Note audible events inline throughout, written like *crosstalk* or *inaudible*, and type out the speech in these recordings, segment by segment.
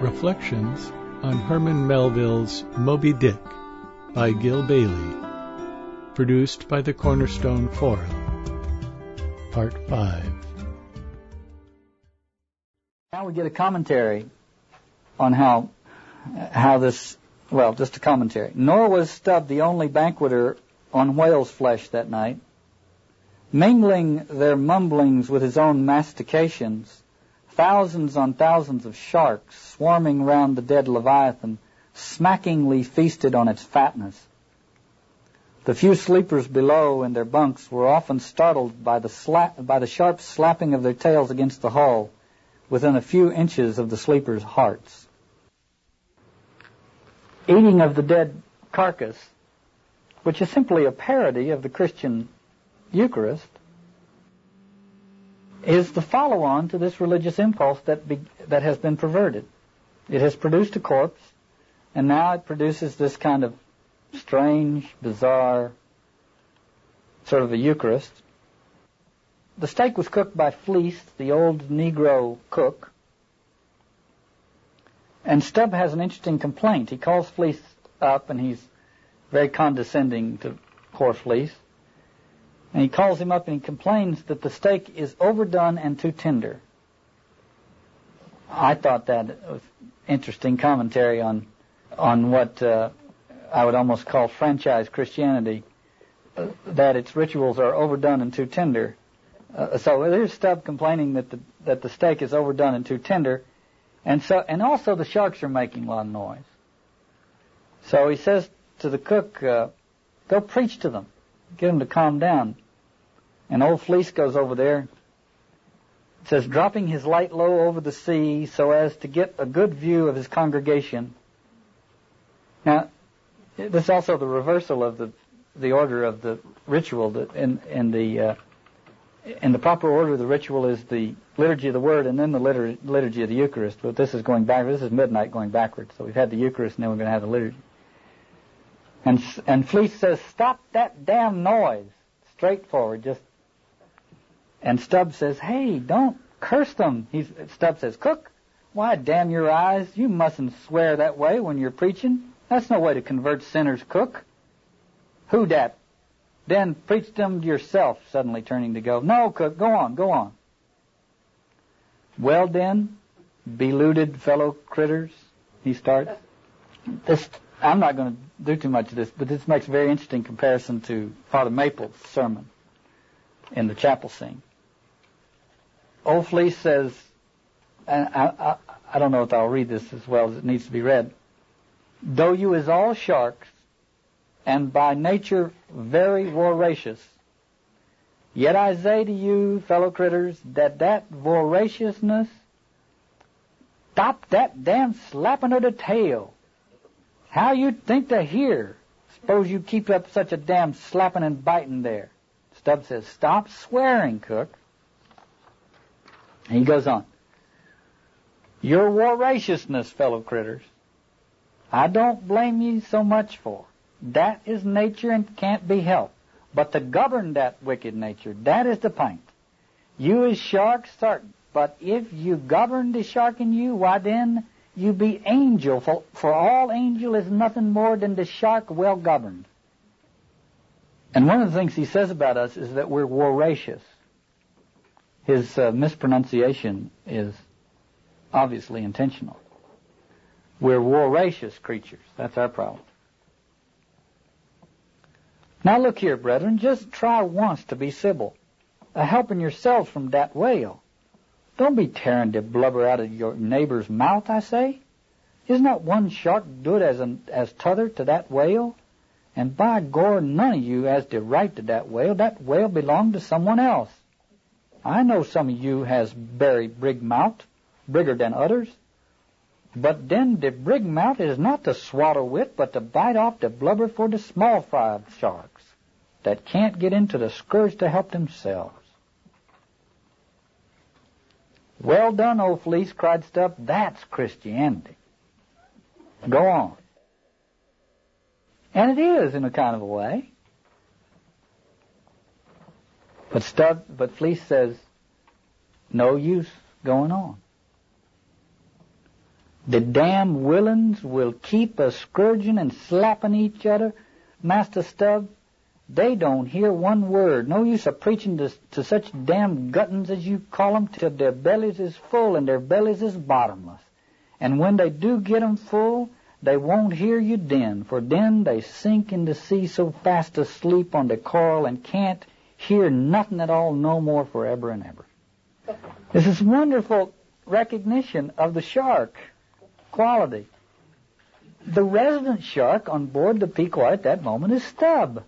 Reflections on Herman Melville's Moby Dick by Gil Bailie. Produced by the Cornerstone Forum. Part 5. Now we get a commentary on how how this well, just a commentary. Nor was Stubb the only banqueter on whale's flesh that night. Mingling their mumblings with his own mastications, thousands on thousands of sharks swarming round the dead Leviathan smackingly feasted on its fatness. The few sleepers below in their bunks were often startled by the, slap, by the sharp slapping of their tails against the hull within a few inches of the sleepers' hearts. Eating of the dead carcass, which is simply a parody of the Christian Eucharist, is the follow-on to this religious impulse that be, that has been perverted. It has produced a corpse, and now it produces this kind of strange, bizarre sort of a Eucharist. The steak was cooked by Fleece, the old Negro cook. And Stubb has an interesting complaint. He calls Fleece up, and he's very condescending to poor Fleece. And he calls him up and he complains that the steak is overdone and too tender. I thought that was interesting commentary on on what uh, I would almost call franchise Christianity, uh, that its rituals are overdone and too tender. Uh, so there's Stubb complaining that the that the steak is overdone and too tender, and so and also the sharks are making a lot of noise. So he says to the cook, uh, "Go preach to them, get them to calm down." And old Fleece goes over there. It says, dropping his light low over the sea so as to get a good view of his congregation. Now, this is also the reversal of the the order of the ritual. That in in the uh, in the proper order of the ritual is the liturgy of the word and then the litur- liturgy of the Eucharist. But this is going back. This is midnight going backwards. So we've had the Eucharist and then we're going to have the liturgy. And and Fleece says, "Stop that damn noise!" Straightforward, just and Stubb says, hey, don't curse them. He's, Stubb says, cook, why, damn your eyes, you mustn't swear that way when you're preaching. That's no way to convert sinners, cook. Who dat? Then preach them yourself, suddenly turning to go. No, cook, go on, go on. Well then, beluded fellow critters, he starts. This, I'm not going to do too much of this, but this makes a very interesting comparison to Father Mapple's sermon in the chapel scene. Fleece says, and I, I, I don't know if I'll read this as well as it needs to be read. Though you is all sharks, and by nature very voracious, yet I say to you, fellow critters, that that voraciousness stop that damn slapping of the tail. How you'd think to hear? Suppose you keep up such a damn slapping and biting there. Stubb says, stop swearing, cook. And he goes on. Your voraciousness, fellow critters, I don't blame you so much for. That is nature and can't be helped. But to govern that wicked nature, that is the point. You is shark, certain. But if you govern the shark in you, why then you be angel. For, for all angel is nothing more than the shark well governed. And one of the things he says about us is that we're voracious his uh, mispronunciation is obviously intentional. We're voracious creatures. That's our problem. Now look here, brethren, just try once to be civil, a helping yourselves from that whale. Don't be tearing the blubber out of your neighbor's mouth, I say. Isn't not one shark good as an, as t'other to that whale? And by gore, none of you has the right to that whale. That whale belonged to someone else. I know some of you has very big mouth, bigger than others. But then the big mouth is not to swallow with, but to bite off the blubber for the small fried sharks that can't get into the scourge to help themselves. Well done, old fleece, cried Stubb. That's Christianity. Go on. And it is in a kind of a way. But Stubb, but Fleece says, no use going on. The damn villains will keep a scourging and slapping each other. Master Stubb, they don't hear one word. No use of preaching to, to such damn guttons as you call 'em till their bellies is full and their bellies is bottomless. And when they do get 'em full, they won't hear you then, for then they sink in the sea so fast asleep on the coral and can't hear nothing at all no more forever and ever. This is wonderful recognition of the shark quality. The resident shark on board the Pequod at that moment is Stubb.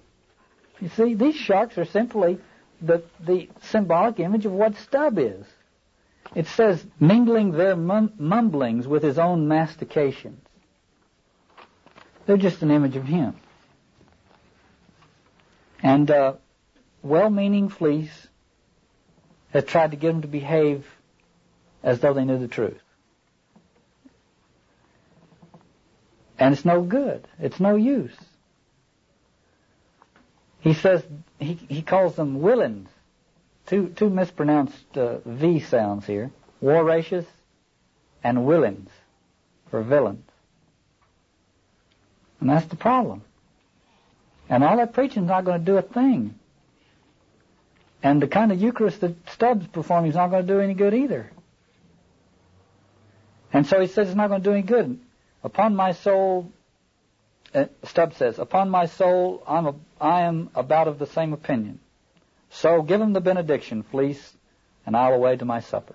You see, these sharks are simply the, the symbolic image of what Stubb is. It says, mingling their mum- mumblings with his own mastications. They're just an image of him. And uh, well-meaning fleece has tried to get them to behave as though they knew the truth. And it's no good. It's no use. He says, he, he calls them willins. Two, two mispronounced uh, V sounds here. Voracious and willins, for villains. And that's the problem. And all that preaching's not going to do a thing. And the kind of Eucharist that Stubbs performing is not going to do any good either. And so he says it's not going to do any good. Upon my soul, uh, Stubbs says, upon my soul, I'm a, I am about of the same opinion. So give him the benediction, Fleece, and I'll away to my supper.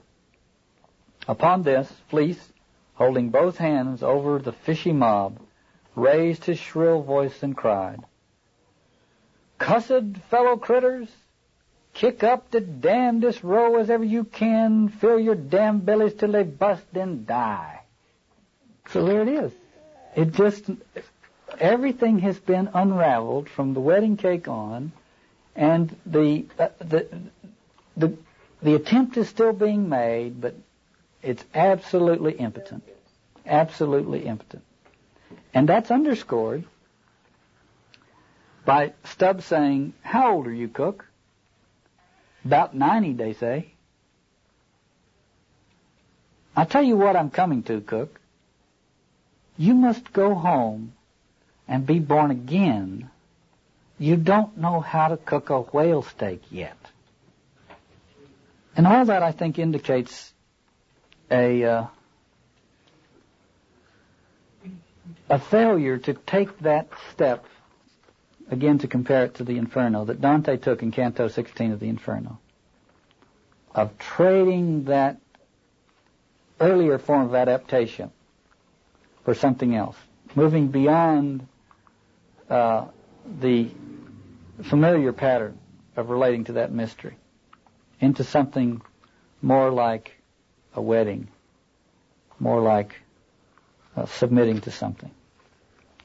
Upon this, Fleece, holding both hands over the fishy mob, raised his shrill voice and cried, Cussed fellow critters, kick up the damnedest row as ever you can, fill your damn bellies till they bust, then die. So there it is. It just, everything has been unraveled from the wedding cake on, and the, uh, the, the, the attempt is still being made, but it's absolutely impotent. Absolutely impotent. And that's underscored by Stubbs saying, How old are you, Cook? About 90, they say. I'll tell you what I'm coming to, Cook. You must go home and be born again. You don't know how to cook a whale steak yet. And all that, I think, indicates a uh, a failure to take that step, again to compare it to the Inferno, that Dante took in Canto 16 of the Inferno, of trading that earlier form of adaptation for something else, moving beyond uh, the familiar pattern of relating to that mystery into something more like a wedding, more like uh, submitting to something.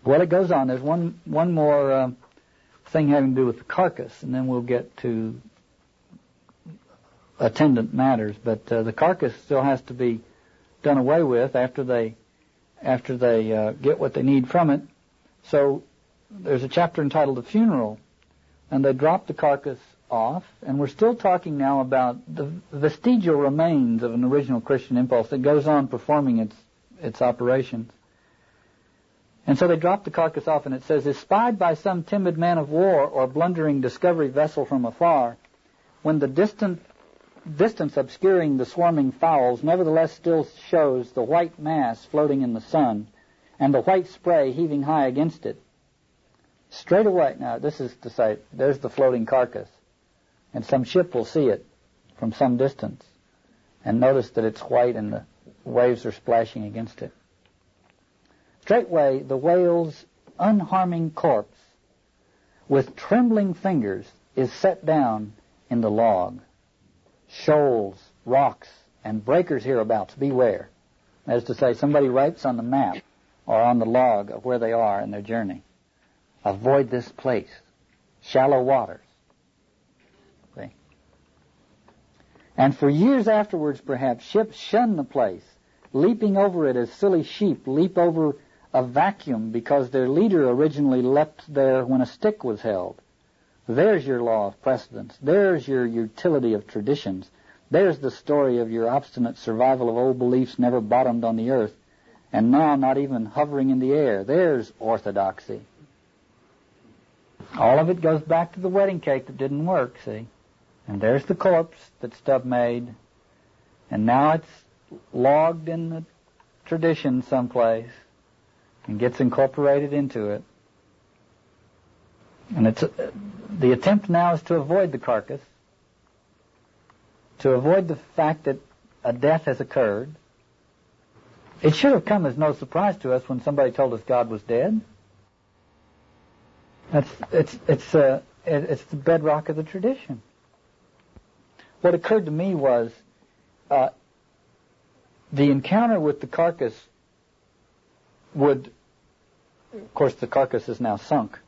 Well, it goes on. There's one one more uh, thing having to do with the carcass, and then we'll get to attendant matters. But uh, the carcass still has to be done away with after they after they uh, get what they need from it. So there's a chapter entitled "The Funeral," and they drop the carcass off, and we're still talking now about the vestigial remains of an original Christian impulse that goes on performing its its operations. And so they drop the carcass off, and it says, Espied by some timid man of war or blundering discovery vessel from afar, when the distant distance obscuring the swarming fowls nevertheless still shows the white mass floating in the sun, and the white spray heaving high against it. Straight away, now this is to say, there's the floating carcass, and some ship will see it from some distance, and notice that it's white and the waves are splashing against it. Straightway the whale's unharming corpse, with trembling fingers, is set down in the log. Shoals, rocks, and breakers hereabouts, beware. That is to say, somebody writes on the map or on the log of where they are in their journey. Avoid this place. Shallow waters. And for years afterwards, perhaps, ships shun the place, leaping over it as silly sheep leap over a vacuum because their leader originally leapt there when a stick was held. There's your law of precedence. There's your utility of traditions. There's the story of your obstinate survival of old beliefs never bottomed on the earth. and now not even hovering in the air. There's orthodoxy. All of it goes back to the wedding cake that didn't work, see? And there's the corpse that Stubb made, and now it's logged in the tradition someplace and gets incorporated into it. And it's the attempt now is to avoid the carcass, to avoid the fact that a death has occurred. It should have come as no surprise to us when somebody told us God was dead. That's it's it's uh, it's the bedrock of the tradition. What occurred to me was uh, the encounter with the carcass would, of course, the carcass is now sunk,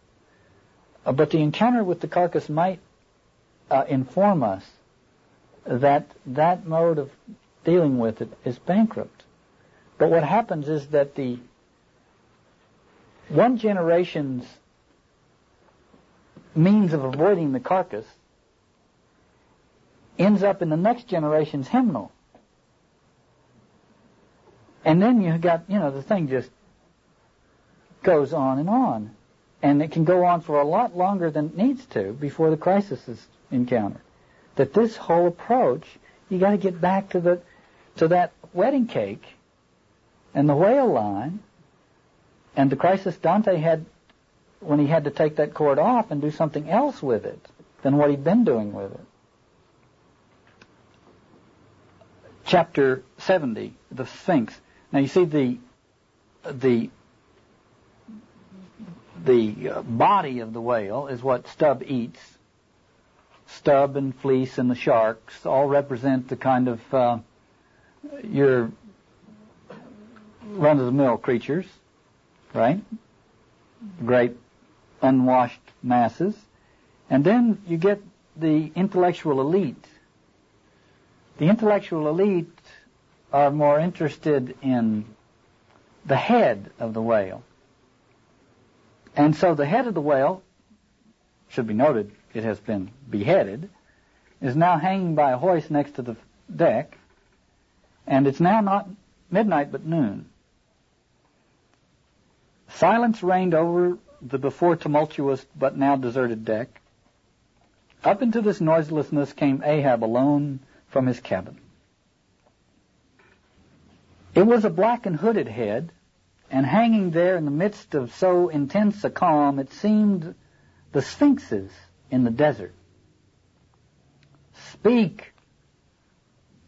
uh, but the encounter with the carcass might uh, inform us that that mode of dealing with it is bankrupt. But what happens is that the one generation's means of avoiding the carcass ends up in the next generation's hymnal. And then you got, you know, the thing just goes on and on. And it can go on for a lot longer than it needs to before the crisis is encountered. That this whole approach, you got to get back to the to that wedding cake and the whale line and the crisis Dante had when he had to take that cord off and do something else with it than what he'd been doing with it. Chapter 70, the Sphinx. Now you see the the the uh, body of the whale is what Stubb eats. Stubb and fleece and the sharks all represent the kind of uh, your run-of-the-mill creatures, right? Great unwashed masses. And then you get the intellectual elite. The intellectual elite are more interested in the head of the whale. And so the head of the whale, should be noted, it has been beheaded, is now hanging by a hoist next to the deck, and it's now not midnight but noon. Silence reigned over the before tumultuous but now deserted deck. Up into this noiselessness came Ahab alone from his cabin. It was a black and hooded head, and hanging there in the midst of so intense a calm, it seemed the sphinxes in the desert. Speak,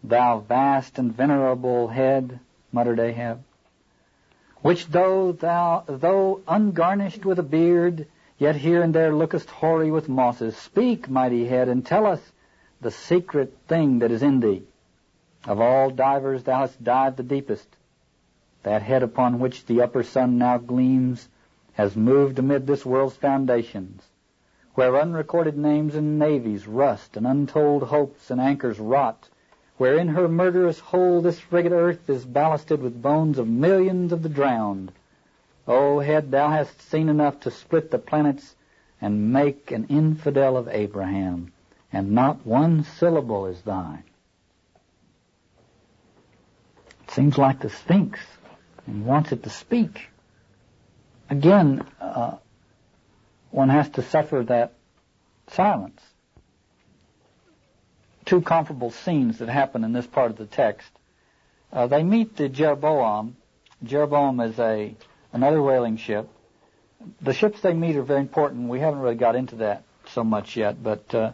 thou vast and venerable head, muttered Ahab which though thou, though ungarnished with a beard, yet here and there lookest hoary with mosses, speak, mighty head, and tell us the secret thing that is in thee. Of all divers thou hast dived the deepest. That head upon which the upper sun now gleams has moved amid this world's foundations, where unrecorded names and navies rust and untold hopes and anchors rot, where in her murderous hole this frigate earth is ballasted with bones of millions of the drowned. O head, thou hast seen enough to split the planets and make an infidel of Abraham, and not one syllable is thine. It seems like the Sphinx and wants it to speak. Again, uh, one has to suffer that silence two comparable scenes that happen in this part of the text. Uh, they meet the Jeroboam. Jeroboam is a another whaling ship. The ships they meet are very important. We haven't really got into that so much yet, but uh,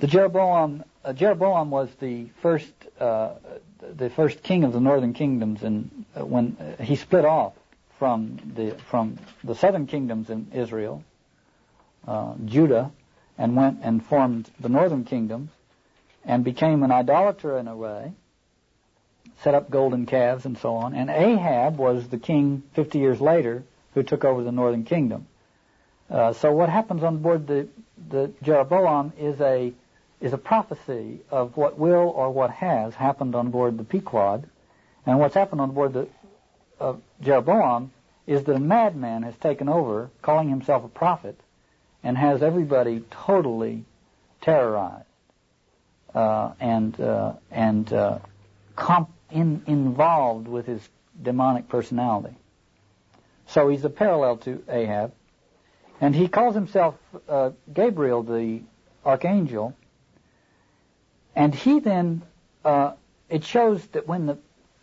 the Jeroboam uh, Jeroboam was the first uh, the first king of the northern kingdoms, and uh, when uh, he split off from the from the southern kingdoms in Israel, Judah, and went and formed the northern kingdoms and became an idolater in a way, set up golden calves and so on. And Ahab was the king 50 years later who took over the northern kingdom. Uh, so what happens on board the, the Jeroboam is a is a prophecy of what will or what has happened on board the Pequod, and what's happened on board the Jeroboam is that a madman has taken over, calling himself a prophet, and has everybody totally terrorized uh, and uh, and uh, comp- in, involved with his demonic personality. So he's a parallel to Ahab. And he calls himself uh, Gabriel, the archangel. And he then, uh, it shows that when the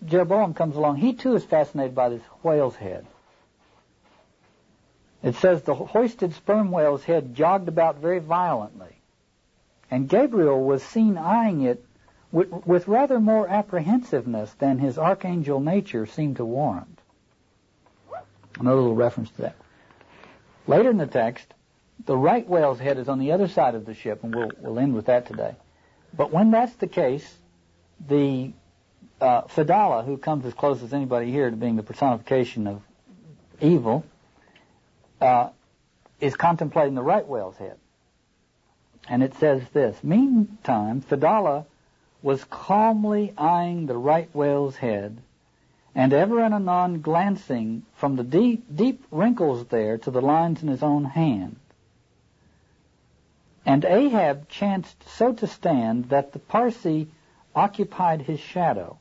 Jeroboam comes along, he too is fascinated by this whale's head. It says the hoisted sperm whale's head jogged about very violently. And Gabriel was seen eyeing it with, with rather more apprehensiveness than his archangel nature seemed to warrant. Another little reference to that. Later in the text, the right whale's head is on the other side of the ship, and we'll, we'll end with that today. But when that's the case, the uh, who comes as close as anybody here to being the personification of evil, uh, is contemplating the right whale's head. And it says this, Meantime, Fedallah was calmly eyeing the right whale's head, and ever and anon glancing from the deep, deep wrinkles there to the lines in his own hand. And Ahab chanced so to stand that the Parsee occupied his shadow.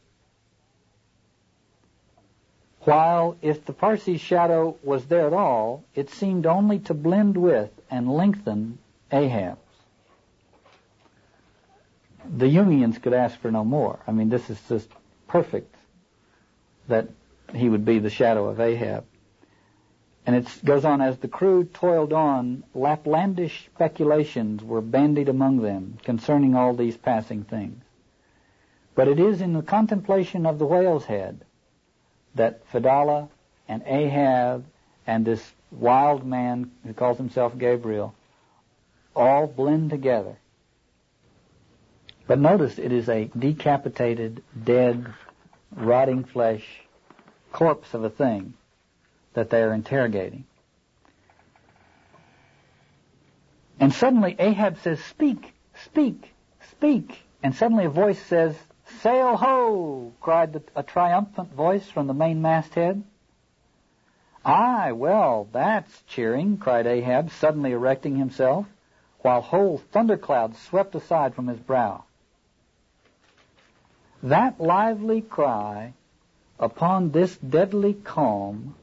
While if the Parsee's shadow was there at all, it seemed only to blend with and lengthen Ahab's. The Jungians could ask for no more. I mean, this is just perfect that he would be the shadow of Ahab. And it goes on, as the crew toiled on, Laplandish speculations were bandied among them concerning all these passing things. But it is in the contemplation of the whale's head that Fedallah and Ahab and this wild man who calls himself Gabriel all blend together. But notice it is a decapitated, dead, rotting flesh corpse of a thing that they are interrogating. And suddenly Ahab says, Speak, speak, speak. And suddenly a voice says, Sail ho! cried the, a triumphant voice from the main masthead. Aye, well, that's cheering, cried Ahab, suddenly erecting himself, while whole thunderclouds swept aside from his brow. That lively cry upon this deadly calm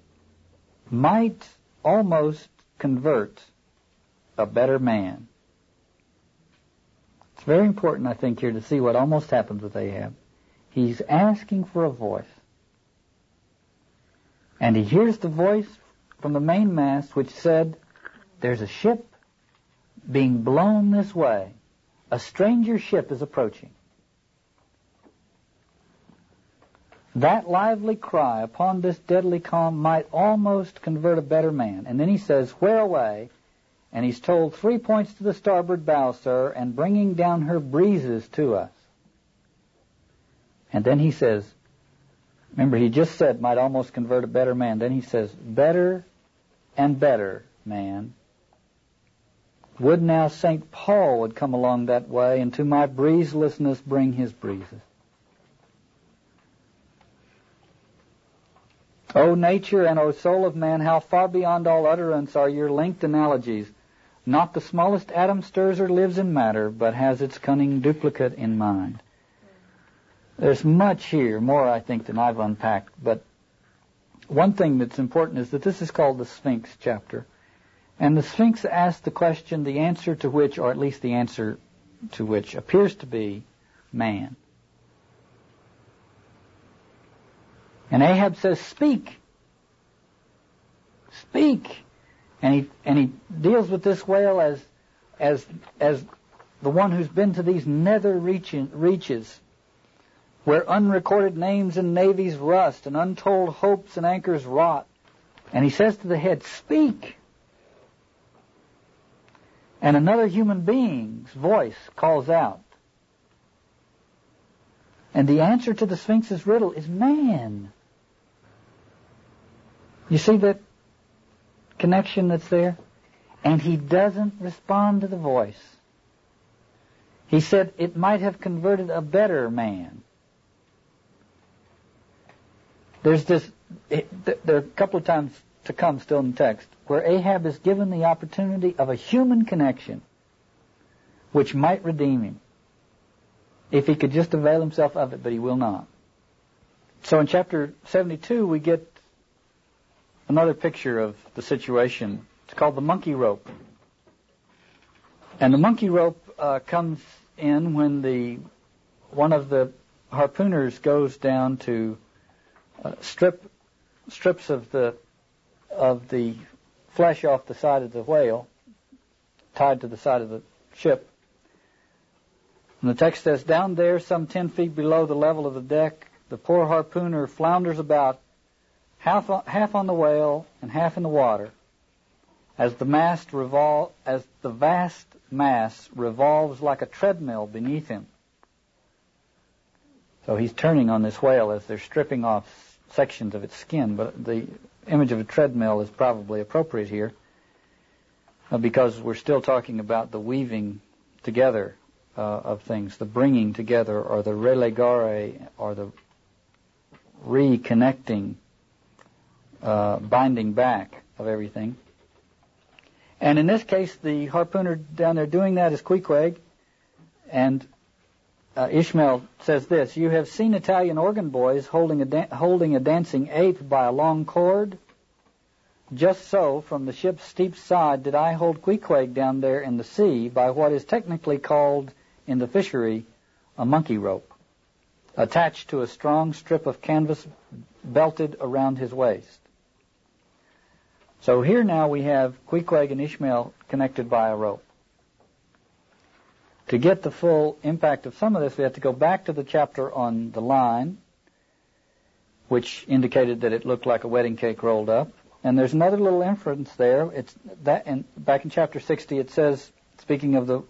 might almost convert a better man. It's very important, I think, here to see what almost happens with Ahab. He's asking for a voice. And he hears the voice from the mainmast which said, There's a ship being blown this way. A stranger ship is approaching. That lively cry upon this deadly calm might almost convert a better man. And then he says, Where away? And he's told three points to the starboard bow, sir, and bringing down her breezes to us. And then he says, remember he just said might almost convert a better man. Then he says, better and better man. Would now St. Paul would come along that way and to my breezelessness bring his breezes. O nature and O soul of man, how far beyond all utterance are your linked analogies. Not the smallest atom stirs or lives in matter, but has its cunning duplicate in mind. There's much here, more I think than I've unpacked, but one thing that's important is that this is called the Sphinx chapter. And the Sphinx asks the question, the answer to which, or at least the answer to which appears to be man. And Ahab says, speak. Speak. And he, and he deals with this whale as, as, as the one who's been to these nether reaches where unrecorded names and navies rust and untold hopes and anchors rot. And he says to the head, speak. And another human being's voice calls out. And the answer to the Sphinx's riddle is man. You see that connection that's there? And he doesn't respond to the voice. He said it might have converted a better man. There's this, it, there are a couple of times to come still in the text where Ahab is given the opportunity of a human connection which might redeem him if he could just avail himself of it, but he will not. So in chapter 72, we get another picture of the situation. It's called the monkey rope. And the monkey rope uh, comes in when the one of the harpooners goes down to uh, strip strips of the of the flesh off the side of the whale, tied to the side of the ship. And the text says, down there, some ten feet below the level of the deck, the poor harpooner flounders about, half on, half on the whale and half in the water, as the mast revol- as the vast mass revolves like a treadmill beneath him. So he's turning on this whale as they're stripping off sections of its skin, but the image of a treadmill is probably appropriate here uh, because we're still talking about the weaving together uh, of things, the bringing together or the religare or the reconnecting, uh, binding back of everything. And in this case, the harpooner down there doing that is Queequeg, and uh, Ishmael says this: "You have seen Italian organ boys holding a da- holding a dancing ape by a long cord. Just so, from the ship's steep side, did I hold Queequeg down there in the sea by what is technically called in the fishery a monkey rope, attached to a strong strip of canvas belted around his waist. So here now we have Queequeg and Ishmael connected by a rope. To get the full impact of some of this, we have to go back to the chapter on the line, which indicated that it looked like a wedding cake rolled up. And there's another little inference there. It's that, and back in chapter 60, it says, speaking of the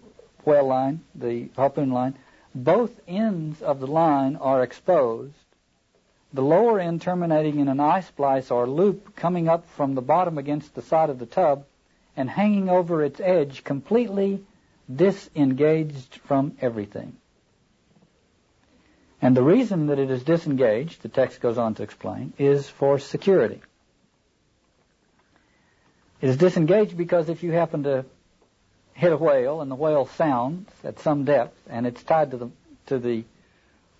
whale line, the harpoon line, both ends of the line are exposed. The lower end terminating in an eye splice or loop coming up from the bottom against the side of the tub and hanging over its edge completely disengaged from everything. And the reason that it is disengaged, the text goes on to explain, is for security. It is disengaged because if you happen to hit a whale and the whale sounds at some depth and it's tied to the to the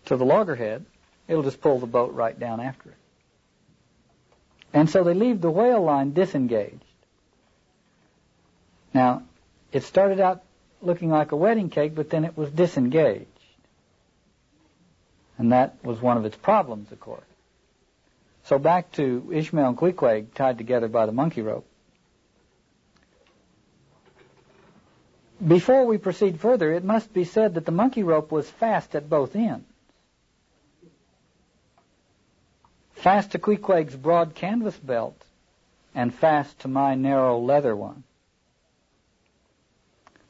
to the loggerhead, it'll just pull the boat right down after it. And so they leave the whale line disengaged. Now, it started out looking like a wedding cake, but then it was disengaged. And that was one of its problems, of course. So back to Ishmael and Queequeg tied together by the monkey rope. Before we proceed further, it must be said that the monkey rope was fast at both ends. Fast to Queequeg's broad canvas belt, and fast to my narrow leather one.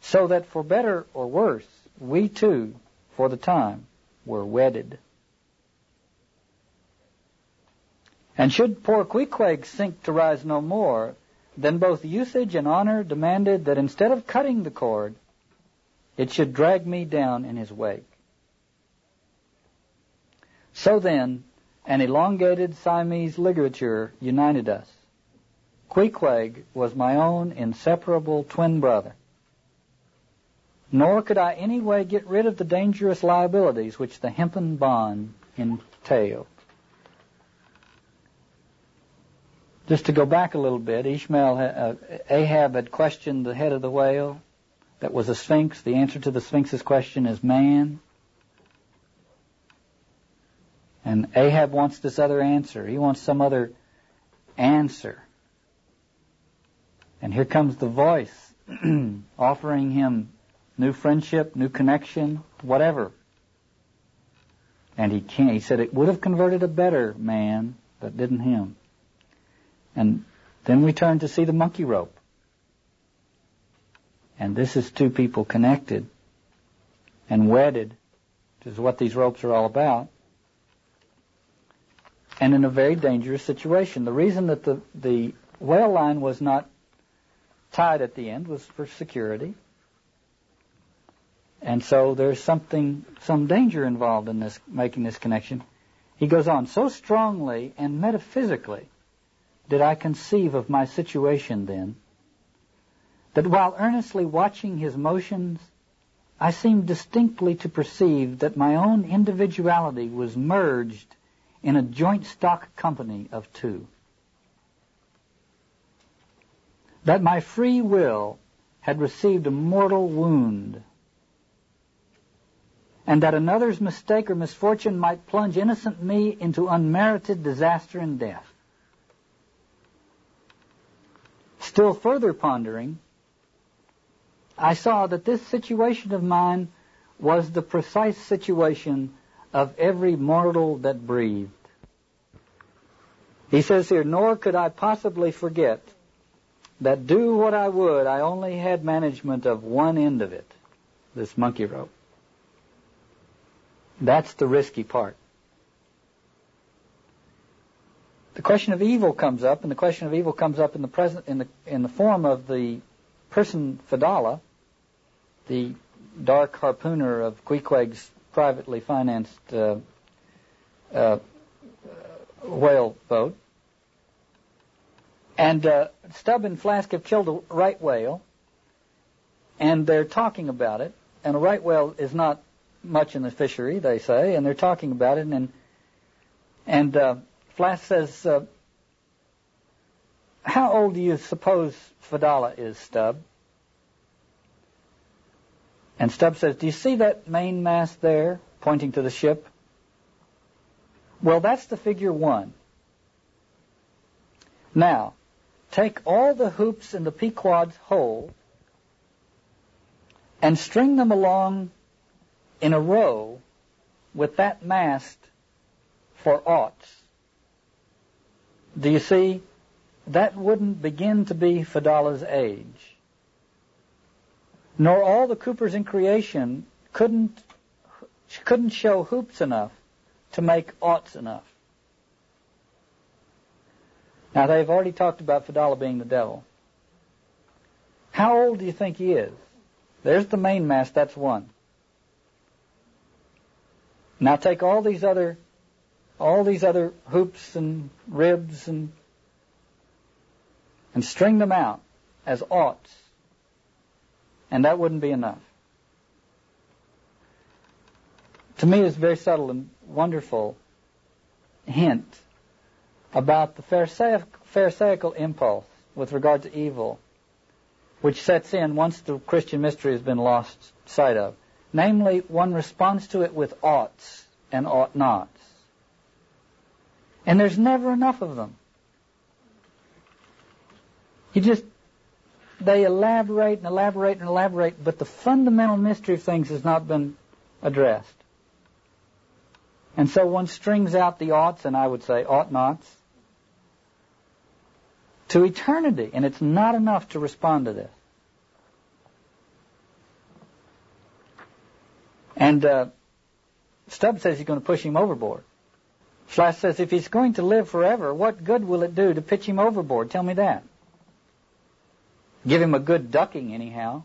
So that for better or worse, we too, for the time, were wedded. And should poor Queequeg sink to rise no more, then both usage and honor demanded that instead of cutting the cord, it should drag me down in his wake. So then, an elongated Siamese ligature united us. Queequeg was my own inseparable twin brother. Nor could I any way get rid of the dangerous liabilities which the hempen bond entailed. Just to go back a little bit, Ishmael, uh, Ahab had questioned the head of the whale. That was a sphinx. The answer to the sphinx's question is man. And Ahab wants this other answer. He wants some other answer. And here comes the voice *clears throat* offering him new friendship, new connection, whatever. And he can't. He said it would have converted a better man, but didn't him. And then we turn to see the monkey rope. And this is two people connected and wedded, which is what these ropes are all about, and in a very dangerous situation. The reason that the, the whale line was not tied at the end was for security. And so there's something, some danger involved in this, making this connection. He goes on, so strongly and metaphysically did I conceive of my situation then, that while earnestly watching his motions, I seemed distinctly to perceive that my own individuality was merged in a joint stock company of two. That my free will had received a mortal wound, and that another's mistake or misfortune might plunge innocent me into unmerited disaster and death. Still further pondering, I saw that this situation of mine was the precise situation of every mortal that breathed. He says here, nor could I possibly forget that do what I would, I only had management of one end of it, this monkey rope. That's the risky part. The question of evil comes up, and the question of evil comes up in the present in the in the form of the person Fedallah, the dark harpooner of Queequeg's privately financed uh, uh, whale boat. And uh, Stubb and Flask have killed a right whale, and they're talking about it. And a right whale is not much in the fishery, they say, and they're talking about it. And and uh, Flask says, uh, "How old do you suppose Fedallah is, Stubb?" And Stubb says, Do you see that mainmast there, pointing to the ship? Well, that's the figure one. Now, take all the hoops in the Pequod's whole and string them along in a row with that mast for aughts. Do you see? That wouldn't begin to be Fedallah's age nor all the Coopers in creation couldn't couldn't show hoops enough to make aughts enough. Now they've already talked about Fedallah being the devil. How old do you think he is? There's the mainmast, that's one. Now take all these other all these other hoops and ribs and and string them out as aughts. And that wouldn't be enough. To me, it's a very subtle and wonderful hint about the Pharisaical impulse with regard to evil, which sets in once the Christian mystery has been lost sight of. Namely, one responds to it with oughts and ought nots. And there's never enough of them. You just they elaborate and elaborate and elaborate, but the fundamental mystery of things has not been addressed. And so one strings out the oughts, and I would say ought nots, to eternity, and it's not enough to respond to this. And uh, says he's going to push him overboard. Flask says if he's going to live forever, what good will it do to pitch him overboard? Tell me that. Give him a good ducking anyhow.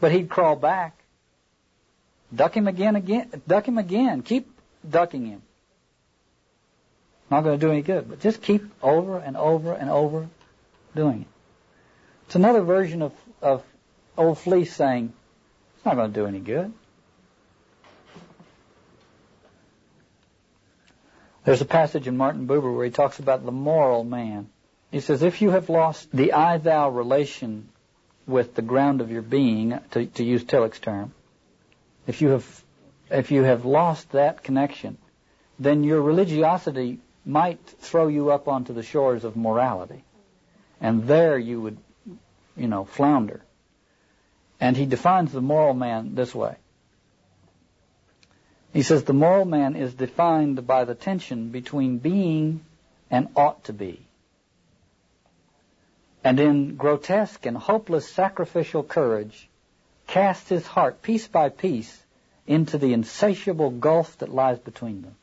But he'd crawl back. Duck him again, again, duck him again. Keep ducking him. Not going to do any good, but just keep over and over and over doing it. It's another version of, of old Fleece saying, it's not going to do any good. There's a passage in Martin Buber where he talks about the moral man. He says, if you have lost the I-thou relation with the ground of your being, to, to use Tillich's term, if you have if you have lost that connection, then your religiosity might throw you up onto the shores of morality, and there you would, you know, flounder. And he defines the moral man this way. He says the moral man is defined by the tension between being and ought to be and in grotesque and hopeless sacrificial courage cast his heart piece by piece into the insatiable gulf that lies between them.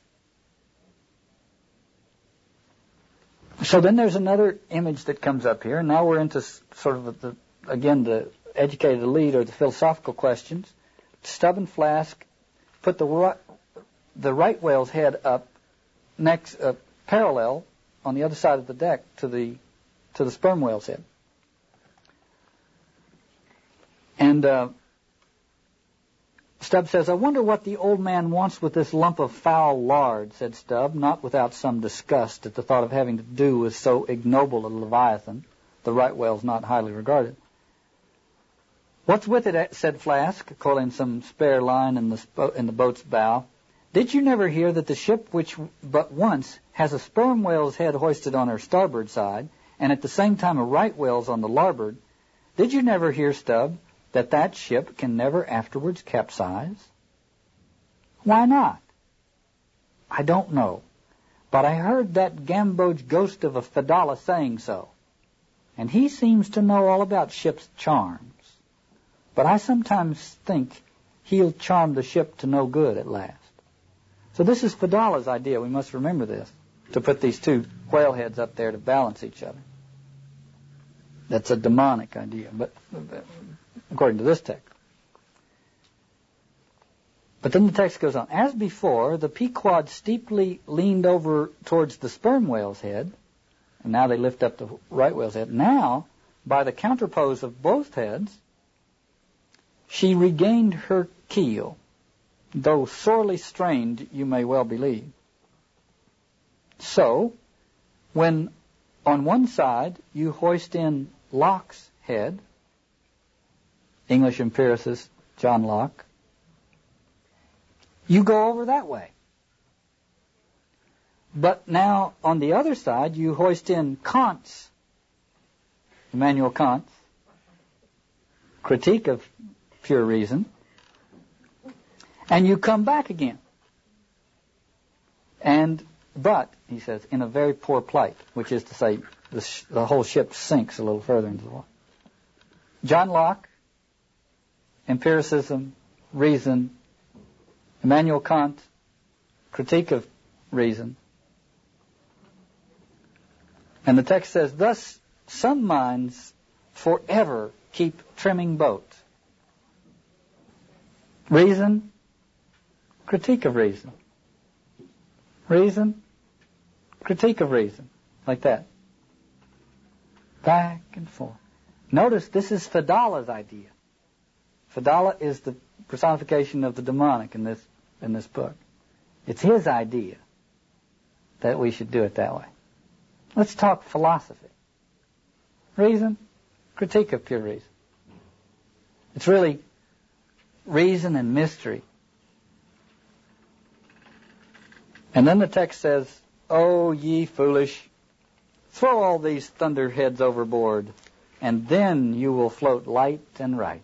So then there's another image that comes up here, now we're into sort of the, again, the educated elite or the philosophical questions. Stubb and Flask put the right, the right whale's head up next, uh, parallel on the other side of the deck to the to the sperm whale's head. And uh, Stubb says, I wonder what the old man wants with this lump of foul lard, said Stubb, not without some disgust at the thought of having to do with so ignoble a leviathan. The right whale's not highly regarded. What's with it? said Flask, coiling some spare line in the, in the boat's bow. Did you never hear that the ship which but once has a sperm whale's head hoisted on her starboard side, and at the same time a right whale's on the larboard, did you never hear, Stubb, that that ship can never afterwards capsize? Why not? I don't know, but I heard that Gamboge ghost of a Fedallah saying so, and he seems to know all about ship's charms. But I sometimes think he'll charm the ship to no good at last. So this is Fedallah's idea. We must remember this to put these two whale heads up there to balance each other. That's a demonic idea, but according to this text. But then the text goes on. As before, the Pequod steeply leaned over towards the sperm whale's head, and now they lift up the right whale's head. Now, by the counterpose of both heads, she regained her keel, though sorely strained, you may well believe. So, when on one side you hoist in Locke's head, English empiricist John Locke, you go over that way. But now, on the other side, you hoist in Kant's, Immanuel Kant's, critique of pure reason, and you come back again. And, but, he says, in a very poor plight, which is to say, the, sh- the whole ship sinks a little further into the water. John Locke, empiricism, reason, Immanuel Kant, critique of reason. And the text says, thus some minds forever keep trimming boats. Reason, critique of reason. Reason, critique of reason. Like that. Back and forth. Notice this is Fedallah's idea. Fedallah is the personification of the demonic in this in this book. It's his idea that we should do it that way. Let's talk philosophy. Reason, critique of pure reason. It's really reason and mystery. And then the text says, O ye foolish, throw all these thunderheads overboard, and then you will float light and right.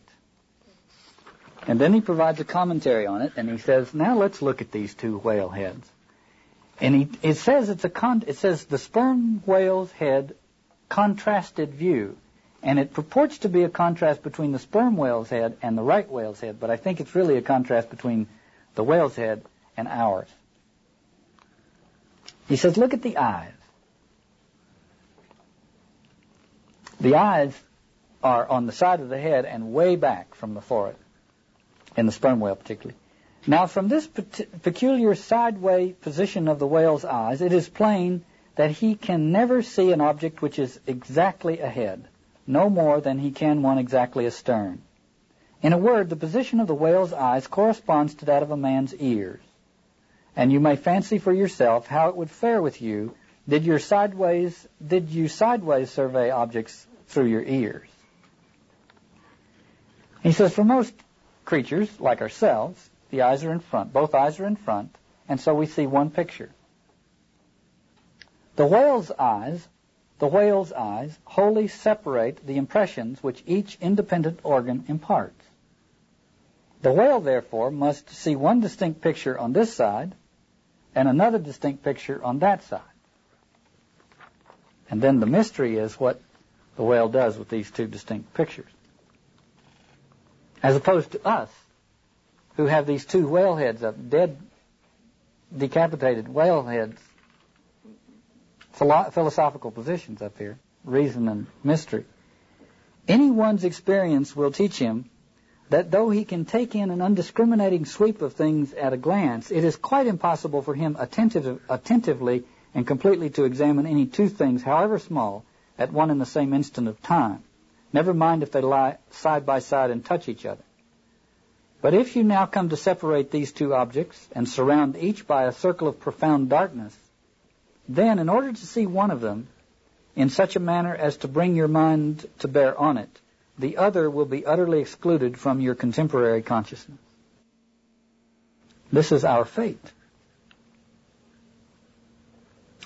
And then he provides a commentary on it, and he says, now let's look at these two whale heads. And he, it says it's a con, it says the sperm whale's head contrasted view. And it purports to be a contrast between the sperm whale's head and the right whale's head, but I think it's really a contrast between the whale's head and ours. He says, look at the eyes. The eyes are on the side of the head and way back from the forehead in the sperm whale particularly. Now, from this peculiar sideway position of the whale's eyes, it is plain that he can never see an object which is exactly ahead, no more than he can one exactly astern. In a word, the position of the whale's eyes corresponds to that of a man's ears. And you may fancy for yourself how it would fare with you did your sideways did you sideways survey objects through your ears. He says for most creatures, like ourselves, the eyes are in front. Both eyes are in front, and so we see one picture. The whale's eyes, the whale's eyes wholly separate the impressions which each independent organ imparts. The whale, therefore, must see one distinct picture on this side and another distinct picture on that side. And then the mystery is what the whale does with these two distinct pictures. As opposed to us, who have these two whale heads up, dead, decapitated whale heads, philo- philosophical positions up here, reason and mystery. Anyone's experience will teach him that though he can take in an undiscriminating sweep of things at a glance, it is quite impossible for him attentive, attentively and completely to examine any two things, however small, at one and the same instant of time. Never mind if they lie side by side and touch each other. But if you now come to separate these two objects and surround each by a circle of profound darkness, then in order to see one of them in such a manner as to bring your mind to bear on it, the other will be utterly excluded from your contemporary consciousness. This is our fate.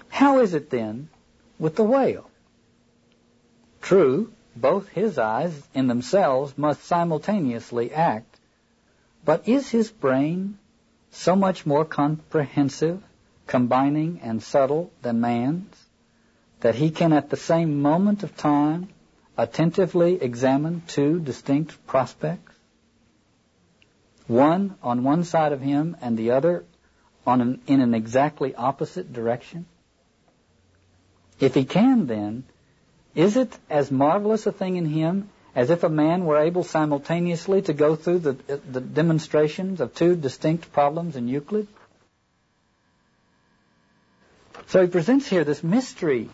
How is it then with the whale? True, both his eyes in themselves must simultaneously act, but is his brain so much more comprehensive, combining, and subtle than man's that he can at the same moment of time attentively examine two distinct prospects? One on one side of him and the other an, in an exactly opposite direction? If he can, then, is it as marvelous a thing in him as if a man were able simultaneously to go through the, the demonstrations of two distinct problems in Euclid? So he presents here this mystery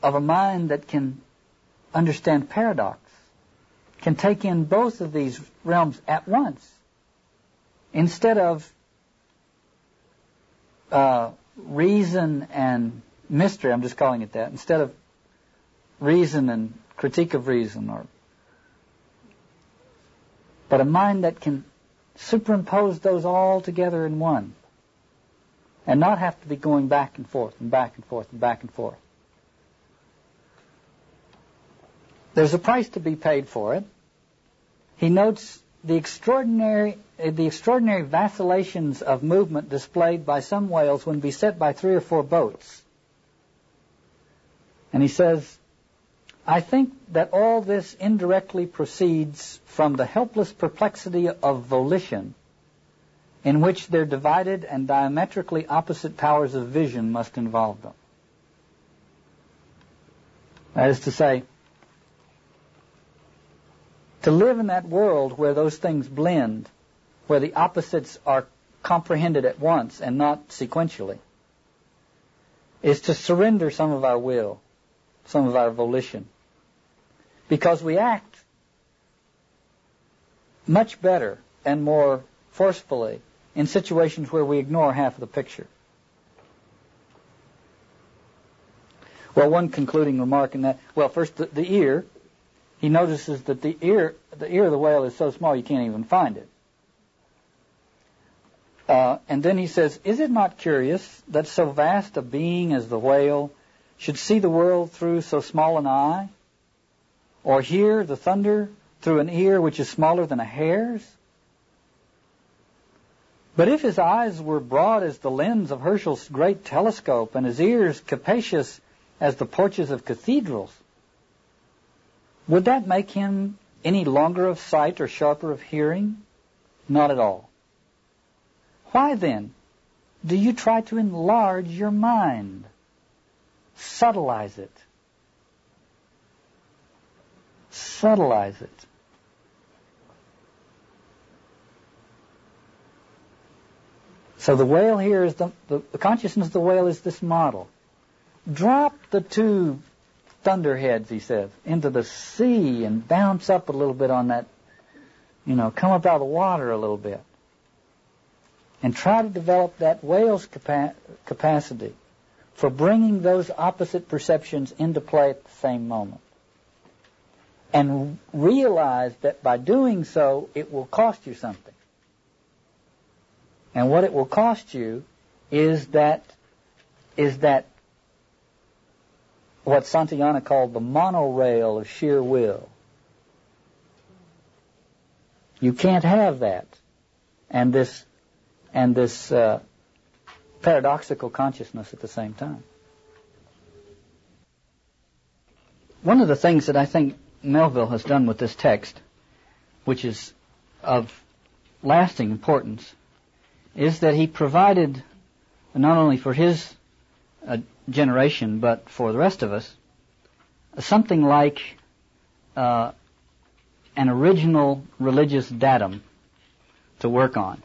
of a mind that can understand paradox, can take in both of these realms at once, instead of uh, reason and mystery, I'm just calling it that, instead of reason and critique of reason or but a mind that can superimpose those all together in one and not have to be going back and forth and back and forth and back and forth. There's a price to be paid for it. He notes the extraordinary uh, the extraordinary vacillations of movement displayed by some whales when beset by three or four boats. And he says, I think that all this indirectly proceeds from the helpless perplexity of volition in which their divided and diametrically opposite powers of vision must involve them. That is to say, to live in that world where those things blend, where the opposites are comprehended at once and not sequentially, is to surrender some of our will some of our volition. Because we act much better and more forcefully in situations where we ignore half of the picture. Well, one concluding remark in that, well, first the, the ear, he notices that the ear, the ear of the whale is so small you can't even find it. Uh, and then he says, is it not curious that so vast a being as the whale should see the world through so small an eye, or hear the thunder through an ear which is smaller than a hair's? But if his eyes were broad as the lens of Herschel's great telescope, and his ears capacious as the porches of cathedrals, would that make him any longer of sight or sharper of hearing? Not at all. Why then do you try to enlarge your mind? subtleize it. Subtleize it. So the whale here is the, the, the, consciousness of the whale is this model. Drop the two thunderheads, he says, into the sea and bounce up a little bit on that, you know, come up out of the water a little bit. And try to develop that whale's capa- capacity for bringing those opposite perceptions into play at the same moment. And realize that by doing so, it will cost you something. And what it will cost you is that, is that what Santayana called the monorail of sheer will. You can't have that. And this, and this, uh, paradoxical consciousness at the same time. One of the things that I think Melville has done with this text, which is of lasting importance, is that he provided not only for his uh, generation but for the rest of us something like uh, an original religious datum to work on.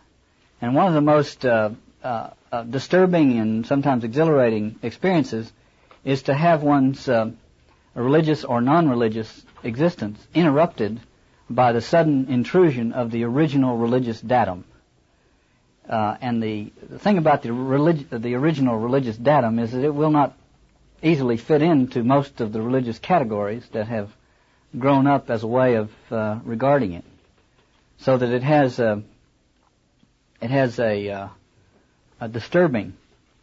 And one of the most uh, uh, uh, disturbing and sometimes exhilarating experiences is to have one's uh, religious or non-religious existence interrupted by the sudden intrusion of the original religious datum. Uh, and the, the, thing about the, relig- the original religious datum is that it will not easily fit into most of the religious categories that have grown up as a way of uh, regarding it, so that it has a, it has a, uh, a disturbing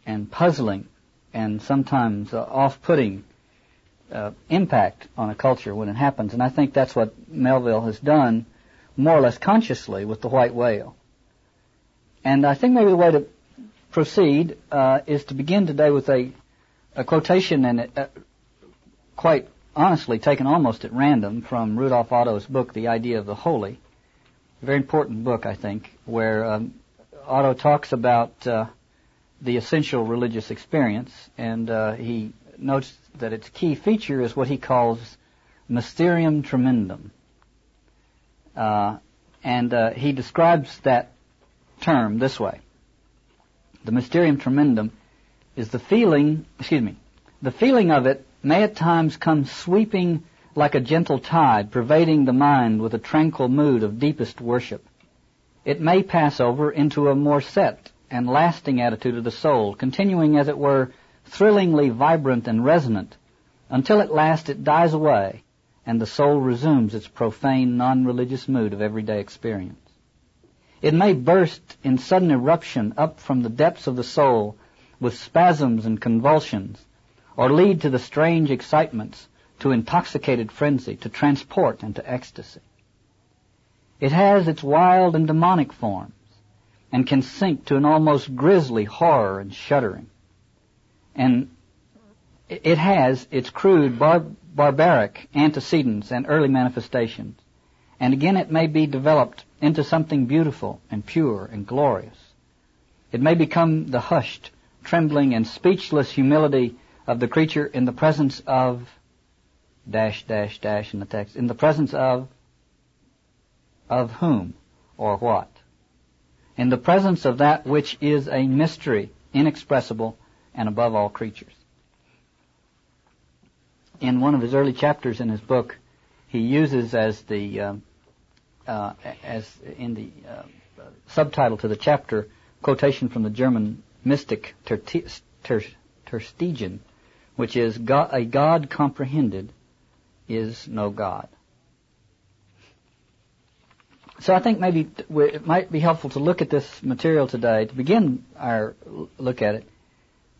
and puzzling and sometimes off-putting uh, impact on a culture when it happens. And I think that's what Melville has done more or less consciously with the white whale. And I think maybe the way to proceed uh, is to begin today with a, a quotation and uh, quite honestly taken almost at random from Rudolf Otto's book, The Idea of the Holy. A very important book, I think, where um, Otto talks about uh, the essential religious experience, and uh, he notes that its key feature is what he calls mysterium tremendum. Uh, and uh, he describes that term this way. The mysterium tremendum is the feeling, excuse me, the feeling of it may at times come sweeping like a gentle tide, pervading the mind with a tranquil mood of deepest worship. It may pass over into a more set and lasting attitude of the soul, continuing as it were thrillingly vibrant and resonant, until at last it dies away and the soul resumes its profane, non-religious mood of everyday experience. It may burst in sudden eruption up from the depths of the soul with spasms and convulsions, or lead to the strange excitements, to intoxicated frenzy, to transport and to ecstasy. It has its wild and demonic forms, and can sink to an almost grisly horror and shuddering. And it has its crude, bar- barbaric antecedents and early manifestations. And again, it may be developed into something beautiful and pure and glorious. It may become the hushed, trembling, and speechless humility of the creature in the presence of dash dash dash in the text in the presence of of whom or what in the presence of that which is a mystery inexpressible and above all creatures in one of his early chapters in his book he uses as the uh, uh, as in the uh, subtitle to the chapter quotation from the German mystic Tersteegen which is a God comprehended is no God. So I think maybe it might be helpful to look at this material today to begin our look at it,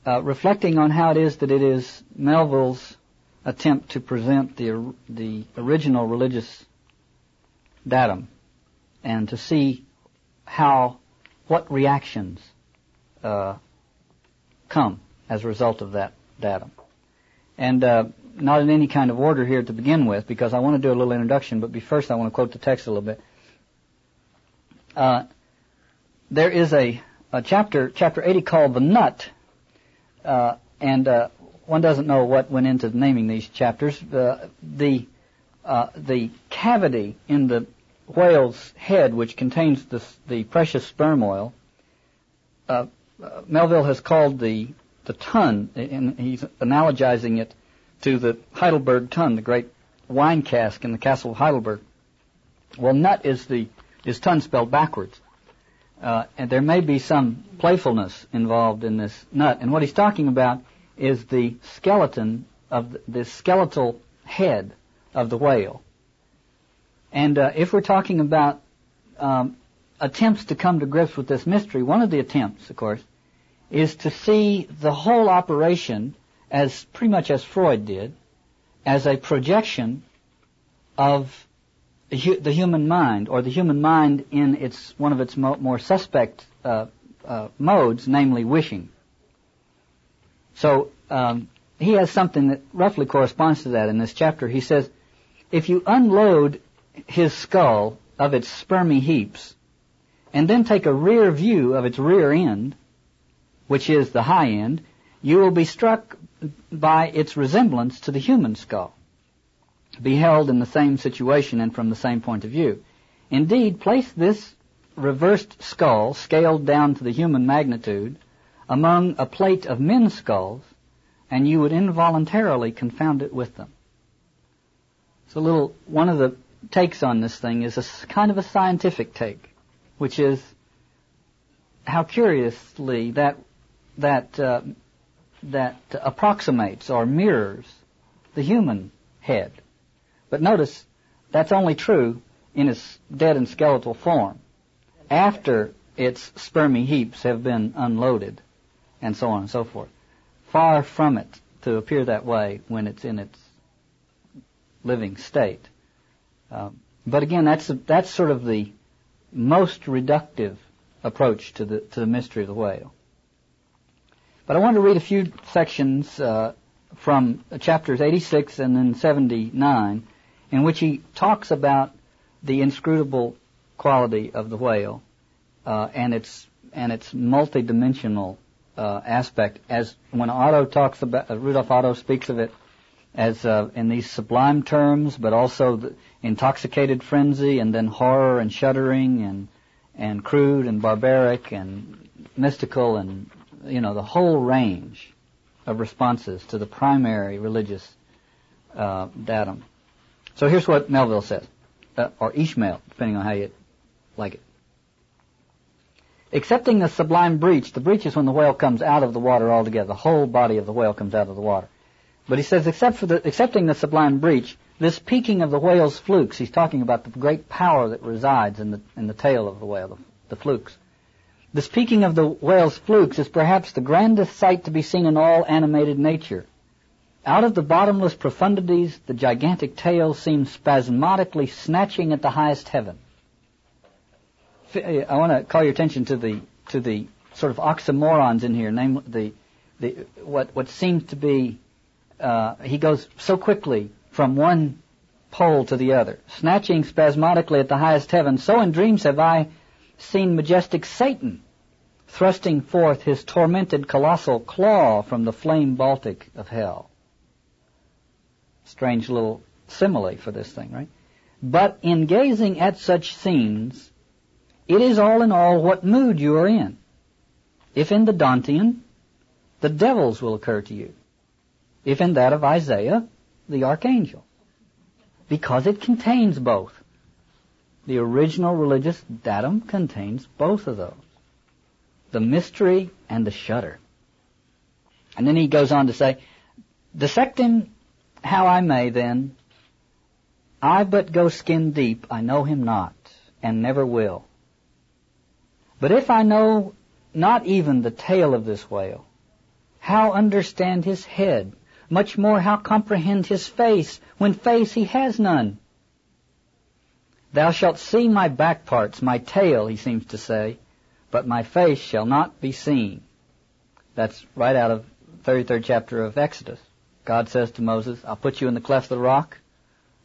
uh, reflecting on how it is that it is Melville's attempt to present the the original religious datum, and to see how what reactions uh, come as a result of that datum. And uh, not in any kind of order here to begin with, because I want to do a little introduction, but first I want to quote the text a little bit. Uh, there is a, a, chapter, chapter 80 called The Nut, uh, and uh, one doesn't know what went into naming these chapters. Uh, the, uh, the cavity in the whale's head, which contains this, the precious sperm oil, uh, Melville has called the the tun, and he's analogizing it to the Heidelberg tun, the great wine cask in the castle of Heidelberg. Well, nut is the is tun spelled backwards, uh, and there may be some playfulness involved in this nut. And what he's talking about is the skeleton of the, the skeletal head of the whale. And uh, if we're talking about um, attempts to come to grips with this mystery, one of the attempts, of course, is to see the whole operation as pretty much as Freud did, as a projection of the human mind, or the human mind in its one of its more suspect uh, uh, modes, namely wishing. So um, he has something that roughly corresponds to that in this chapter. He says, if you unload his skull of its spermy heaps, and then take a rear view of its rear end, which is the high end, you will be struck by its resemblance to the human skull, beheld in the same situation and from the same point of view. Indeed, place this reversed skull, scaled down to the human magnitude, among a plate of men's skulls, and you would involuntarily confound it with them. A little, one of the takes on this thing is a kind of a scientific take, which is how curiously that that uh, that approximates or mirrors the human head. But notice that's only true in its dead and skeletal form. After its spermy heaps have been unloaded, and so on and so forth. Far from it to appear that way when it's in its living state. Um, but again, that's that's sort of the most reductive approach to the to the mystery of the whale. But I want to read a few sections uh, from chapters 86 and then 79, in which he talks about the inscrutable quality of the whale uh, and its and its multidimensional uh, aspect. As when Otto talks about uh, Rudolf Otto speaks of it as uh, in these sublime terms, but also the intoxicated frenzy, and then horror and shuddering, and and crude and barbaric and mystical, and you know the whole range of responses to the primary religious uh, datum. So here's what Melville says, uh, or Ishmael, depending on how you like it. Excepting the sublime breach, the breach is when the whale comes out of the water altogether. The whole body of the whale comes out of the water. But he says, except for the, excepting the sublime breach, this peaking of the whale's flukes, he's talking about the great power that resides in the, in the tail of the whale, the, the flukes. This peaking of the whale's flukes is perhaps the grandest sight to be seen in all animated nature. Out of the bottomless profundities, the gigantic tail seems spasmodically snatching at the highest heaven. I want to call your attention to the to the sort of oxymorons in here, namely the the what what seems to be uh, he goes so quickly from one pole to the other, snatching spasmodically at the highest heaven. So in dreams have I seen majestic Satan thrusting forth his tormented colossal claw from the flame Baltic of hell. Strange little simile for this thing, right? But in gazing at such scenes, it is all in all what mood you are in. If in the Dantean, the devils will occur to you if in that of Isaiah, the archangel. Because it contains both. The original religious datum contains both of those. The mystery and the shudder. And then he goes on to say, Dissect him how I may then, I but go skin deep, I know him not, and never will. But if I know not even the tail of this whale, how understand his head much more how comprehend his face, when face he has none. Thou shalt see my back parts, my tail, he seems to say, but my face shall not be seen. That's right out of 33rd chapter of Exodus. God says to Moses, I'll put you in the cleft of the rock.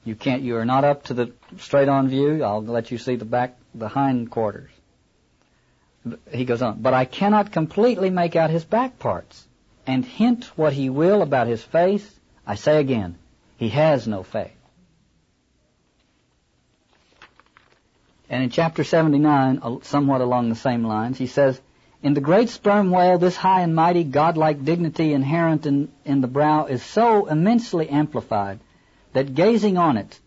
You can't, you are not up to the straight on view. I'll let you see the back, the hind quarters. He goes on, but I cannot completely make out his back parts and hint what he will about his face, I say again, he has no faith. And in chapter 79, somewhat along the same lines, he says, In the great sperm whale, this high and mighty godlike dignity inherent in, in the brow is so immensely amplified that gazing on it,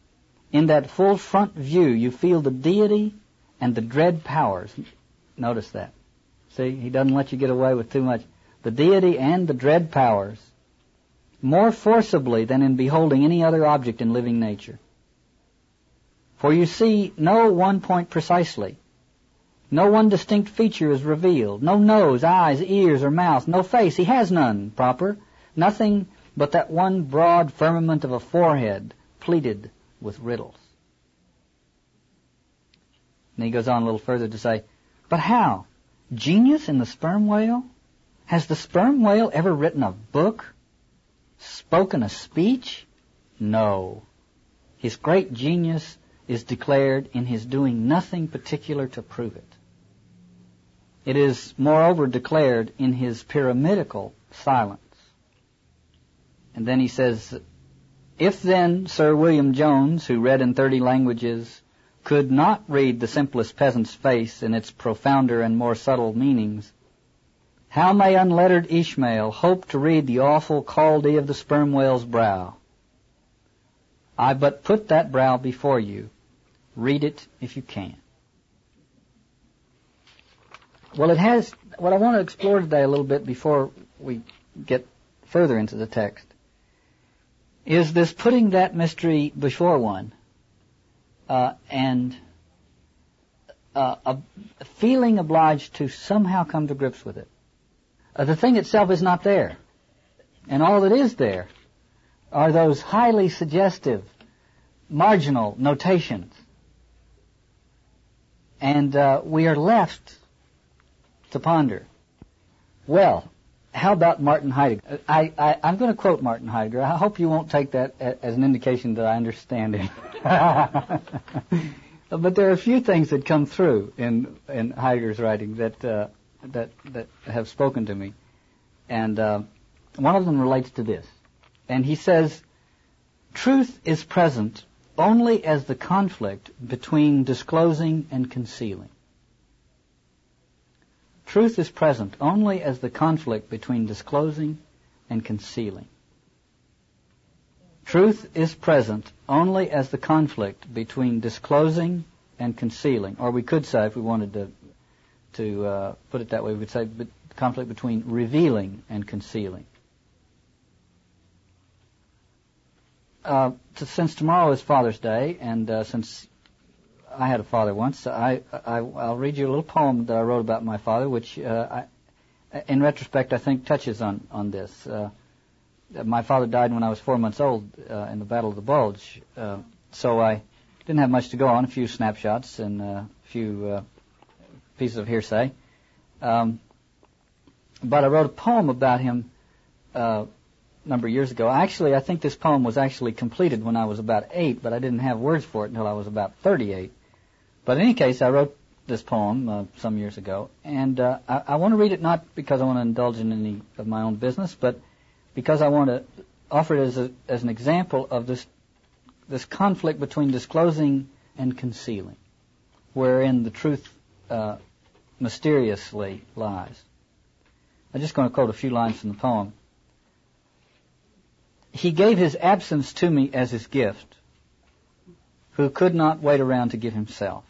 in that full front view, you feel the deity and the dread powers. Notice that. See, he doesn't let you get away with too much the deity and the dread powers more forcibly than in beholding any other object in living nature. For you see no one point precisely. No one distinct feature is revealed. No nose, eyes, ears, or mouth. No face. He has none proper. Nothing but that one broad firmament of a forehead pleated with riddles. And he goes on a little further to say, But how? Genius in the sperm whale? Has the sperm whale ever written a book? Spoken a speech? No. His great genius is declared in his doing nothing particular to prove it. It is, moreover, declared in his pyramidical silence. And then he says, if then Sir William Jones, who read in thirty languages, could not read the simplest peasant's face in its profounder and more subtle meanings, how may unlettered Ishmael hope to read the awful Chaldee of the sperm whale's brow? I but put that brow before you, Read it if you can. Well, it has, what I want to explore today a little bit before we get further into the text is this putting that mystery before one uh, and uh, feeling obliged to somehow come to grips with it. Uh, the thing itself is not there. And all that is there are those highly suggestive, marginal notations. And uh, we are left to ponder. Well, how about Martin Heidegger? I, I, am going to quote Martin Heidegger. I hope you won't take that as an indication that I understand him. *laughs* but there are a few things that come through in, in Heidegger's writing that, uh, that, that have spoken to me. And uh, one of them relates to this. And he says, Truth is present only as the conflict between disclosing and concealing. Truth is present only as the conflict between disclosing and concealing. Truth is present only as the conflict between disclosing and concealing. Or we could say, if we wanted to, to uh, put it that way, we would say conflict between revealing and concealing. Uh, since tomorrow is Father's Day, and uh, since I had a father once. I, I I'll read you a little poem that I wrote about my father, which uh, I, in retrospect I think touches on on this. Uh, my father died when I was four months old uh, in the Battle of the Bulge, uh, so I didn't have much to go on. A few snapshots and a few uh, pieces of hearsay. Um, but I wrote a poem about him uh, number of years ago. Actually, I think this poem was actually completed when I was about eight, but I didn't have words for it until I was about 38. But in any case, I wrote this poem uh, some years ago, and uh, I, I want to read it not because I want to indulge in any of my own business, but because I want to offer it as, a, as an example of this this conflict between disclosing and concealing, wherein the truth uh, mysteriously lies. I'm just going to quote a few lines from the poem. He gave his absence to me as his gift, who could not wait around to give himself.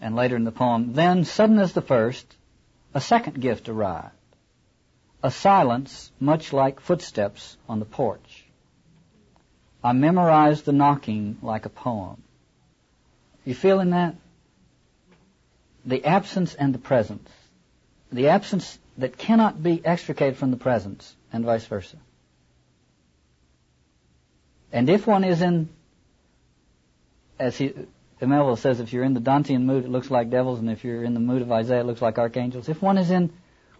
And later in the poem, then, sudden as the first, a second gift arrived. A silence much like footsteps on the porch. I memorized the knocking like a poem. You feeling that? The absence and the presence. The absence that cannot be extricated from the presence, and vice versa. And if one is in, as he, Melville says if you're in the Dantean mood, it looks like devils, and if you're in the mood of Isaiah, it looks like archangels. If one is in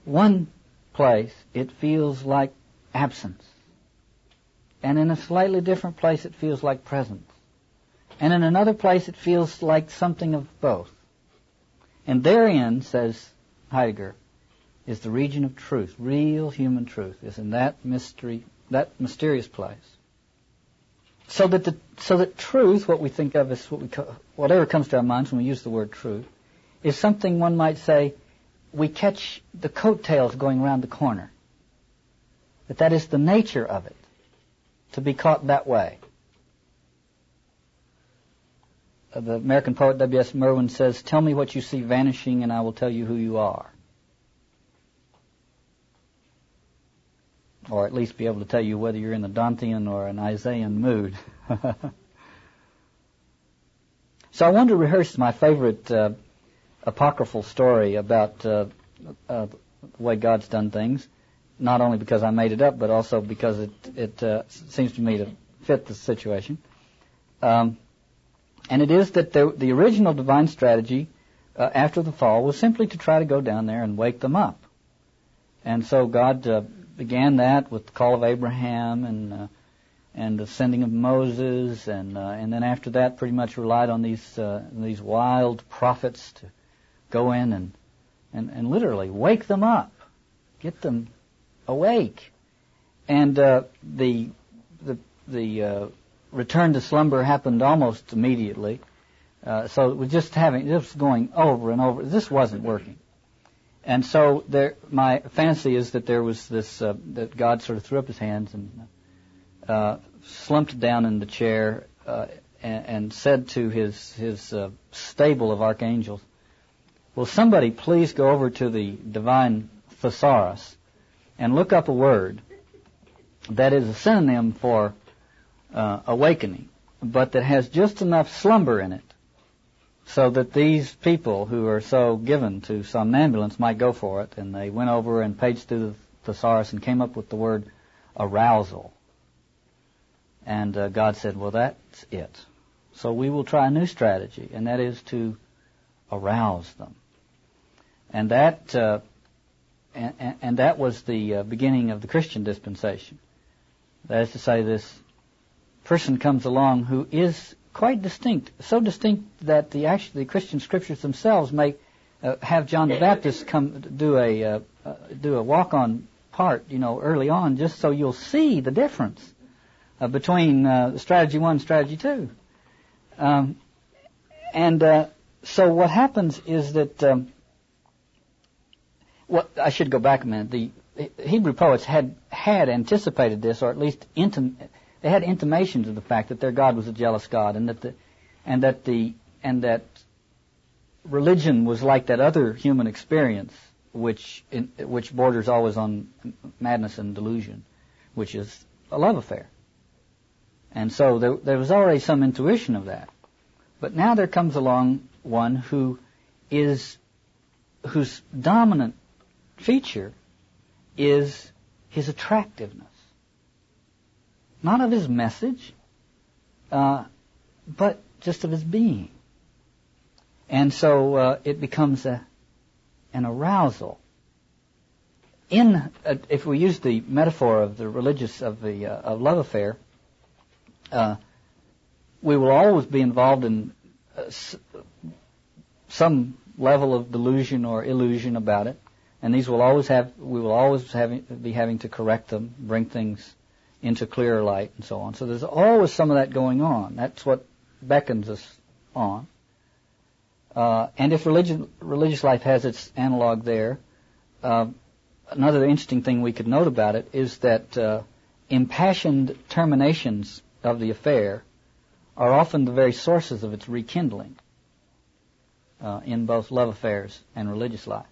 one place, it feels like absence. And in a slightly different place, it feels like presence. And in another place, it feels like something of both. And therein, says Heidegger, is the region of truth, real human truth, is in that mystery, that mysterious place so that the so that truth, what we think of as what we whatever comes to our minds when we use the word truth, is something one might say we catch the coattails going around the corner. That that is the nature of it, to be caught that way. Uh, the American poet W.S. Merwin says, "Tell me what you see vanishing, and I will tell you who you are." Or at least be able to tell you whether you're in the Dantean or an Isaiah mood. *laughs* so I wanted to rehearse my favorite uh, apocryphal story about uh, uh, the way God's done things, not only because I made it up, but also because it it uh, seems to me to fit the situation. Um, and it is that the, the original divine strategy uh, after the fall was simply to try to go down there and wake them up. And so God uh, began that with the call of Abraham and uh, and the sending of Moses, and uh, and then after that, pretty much relied on these uh, these wild prophets to go in and and and literally wake them up, get them awake, and uh, the the the uh, return to slumber happened almost immediately. Uh, so it was just having just going over and over. This wasn't working. And so there, my fancy is that there was this, uh, that God sort of threw up his hands and uh, slumped down in the chair uh, and, and, said to his his uh, stable of archangels, "Will somebody please go over to the divine thesaurus and look up a word that is a synonym for uh, awakening, but that has just enough slumber in it so that these people who are so given to somnambulance might go for it. And they went over and paged through the thesaurus and came up with the word arousal. And uh, God said, well, that's it. So we will try a new strategy, and that is to arouse them. And that, uh, and, and, that was the uh, beginning of the Christian dispensation. That is to say, this person comes along who is quite distinct, so distinct that the actually the Christian scriptures themselves make uh, have John the Baptist come do a uh, uh, do a walk on part, you know, early on, just so you'll see the difference uh, between uh, strategy one and strategy two. Um, and uh, so what happens is that um, what I should go back a minute. The Hebrew poets had had anticipated this, or at least intim- they had intimations of the fact that their God was a jealous God, and that the and that the and that religion was like that other human experience, which in, which borders always on madness and delusion, which is a love affair. And so there, there was already some intuition of that. But now there comes along one who is whose dominant feature is his attractiveness not of his message, uh, but just of his being. And so uh, it becomes a, an arousal. In, uh, if we use the metaphor of the religious of the uh, of love affair, uh, we will always be involved in uh, s- some level of delusion or illusion about it, and these will always have we will always have, be having to correct them, bring things into clearer light and so on. So there's always some of that going on. That's what beckons us on. Uh, and if religion, religious life has its analog there, uh, another interesting thing we could note about it is that uh, impassioned terminations of the affair are often the very sources of its rekindling uh, in both love affairs and religious life.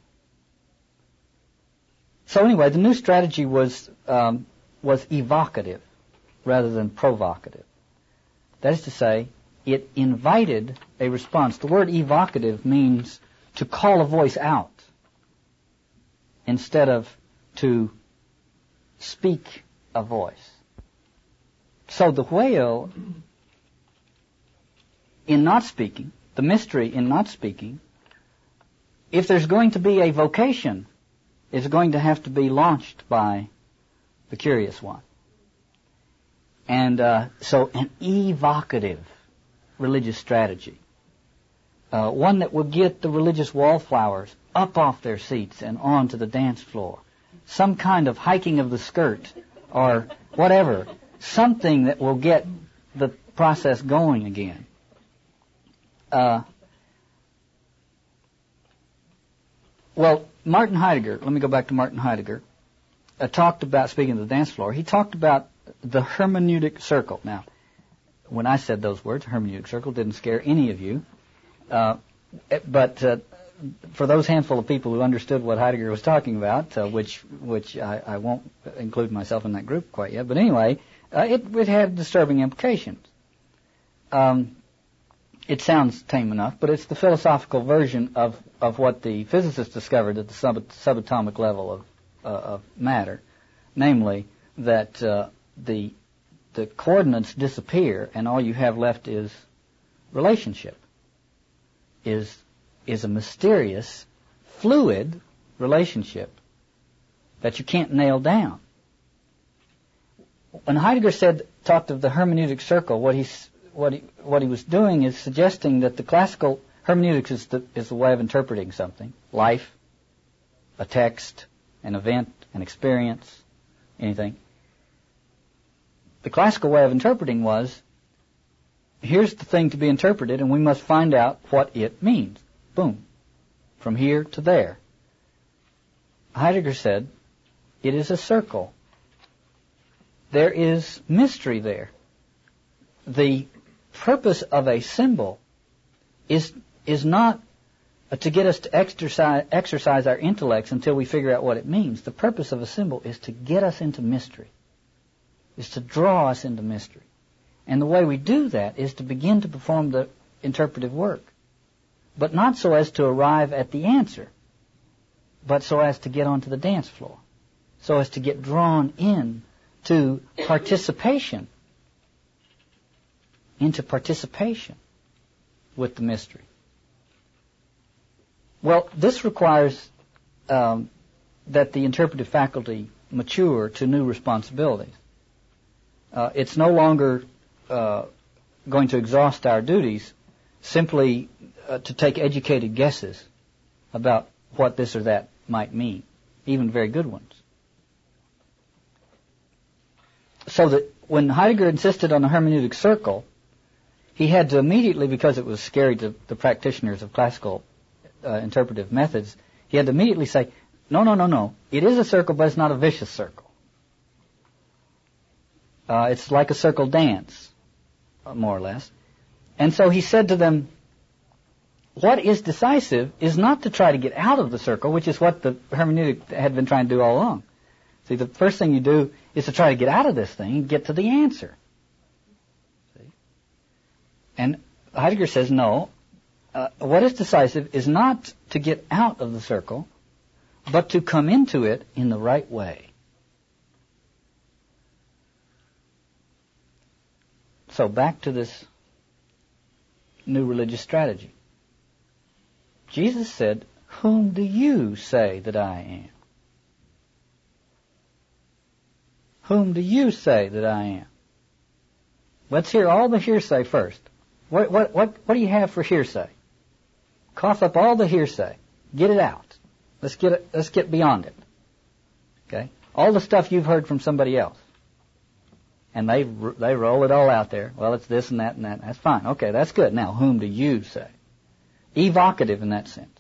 So anyway, the new strategy was um, was evocative rather than provocative. That is to say, it invited a response. The word evocative means to call a voice out instead of to speak a voice. So the whale, in not speaking, the mystery in not speaking, if there's going to be a vocation, is going to have to be launched by the curious one. And uh, so an evocative religious strategy, uh, one that will get the religious wallflowers up off their seats and onto the dance floor, some kind of hiking of the skirt or whatever, something that will get the process going again. Uh, well, Martin Heidegger, let me go back to Martin Heidegger uh, talked about, speaking of the dance floor, he talked about the hermeneutic circle. Now, when I said those words, hermeneutic circle, didn't scare any of you. Uh, but uh, for those handful of people who understood what Heidegger was talking about, uh, which which I, I, won't include myself in that group quite yet, but anyway, uh, it, it had disturbing implications. Um, it sounds tame enough, but it's the philosophical version of, of what the physicists discovered at the sub- subatomic level of of matter, namely that uh, the the coordinates disappear and all you have left is relationship. Is is a mysterious, fluid relationship that you can't nail down. When Heidegger said talked of the hermeneutic circle, what he's what he what he was doing is suggesting that the classical hermeneutics is the is the way of interpreting something, life, a text, an event, an experience, anything. The classical way of interpreting was, here's the thing to be interpreted, and we must find out what it means. Boom. From here to there. Heidegger said, it is a circle. There is mystery there. The purpose of a symbol is is not Uh, to get us to exercise exercise our intellects until we figure out what it means. The purpose of a symbol is to get us into mystery. Is to draw us into mystery. And the way we do that is to begin to perform the interpretive work. But not so as to arrive at the answer, but so as to get onto the dance floor. So as to get drawn in to participation into participation with the mystery. Well, this requires um, that the interpretive faculty mature to new responsibilities. Uh, it's no longer uh, going to exhaust our duties simply uh, to take educated guesses about what this or that might mean, even very good ones. So that when Heidegger insisted on the hermeneutic circle, he had to immediately, because it was scary to the practitioners of classical uh, interpretive methods, he had to immediately say, no, no, no, no. It is a circle, but it's not a vicious circle. Uh, it's like a circle dance, uh, more or less. And so he said to them, what is decisive is not to try to get out of the circle, which is what the hermeneutic had been trying to do all along. See, the first thing you do is to try to get out of this thing and get to the answer. And Heidegger says no. Uh, what is decisive is not to get out of the circle, but to come into it in the right way. So back to this new religious strategy. Jesus said, Whom do you say that I am? Whom do you say that I am? Let's hear all the hearsay first. What, what, what, what do you have for hearsay? Cough up all the hearsay. Get it out. Let's get it, let's get beyond it. Okay? All the stuff you've heard from somebody else. And they, they roll it all out there. Well, it's this and that and that. That's fine. Okay, that's good. Now, whom do you say? Evocative in that sense.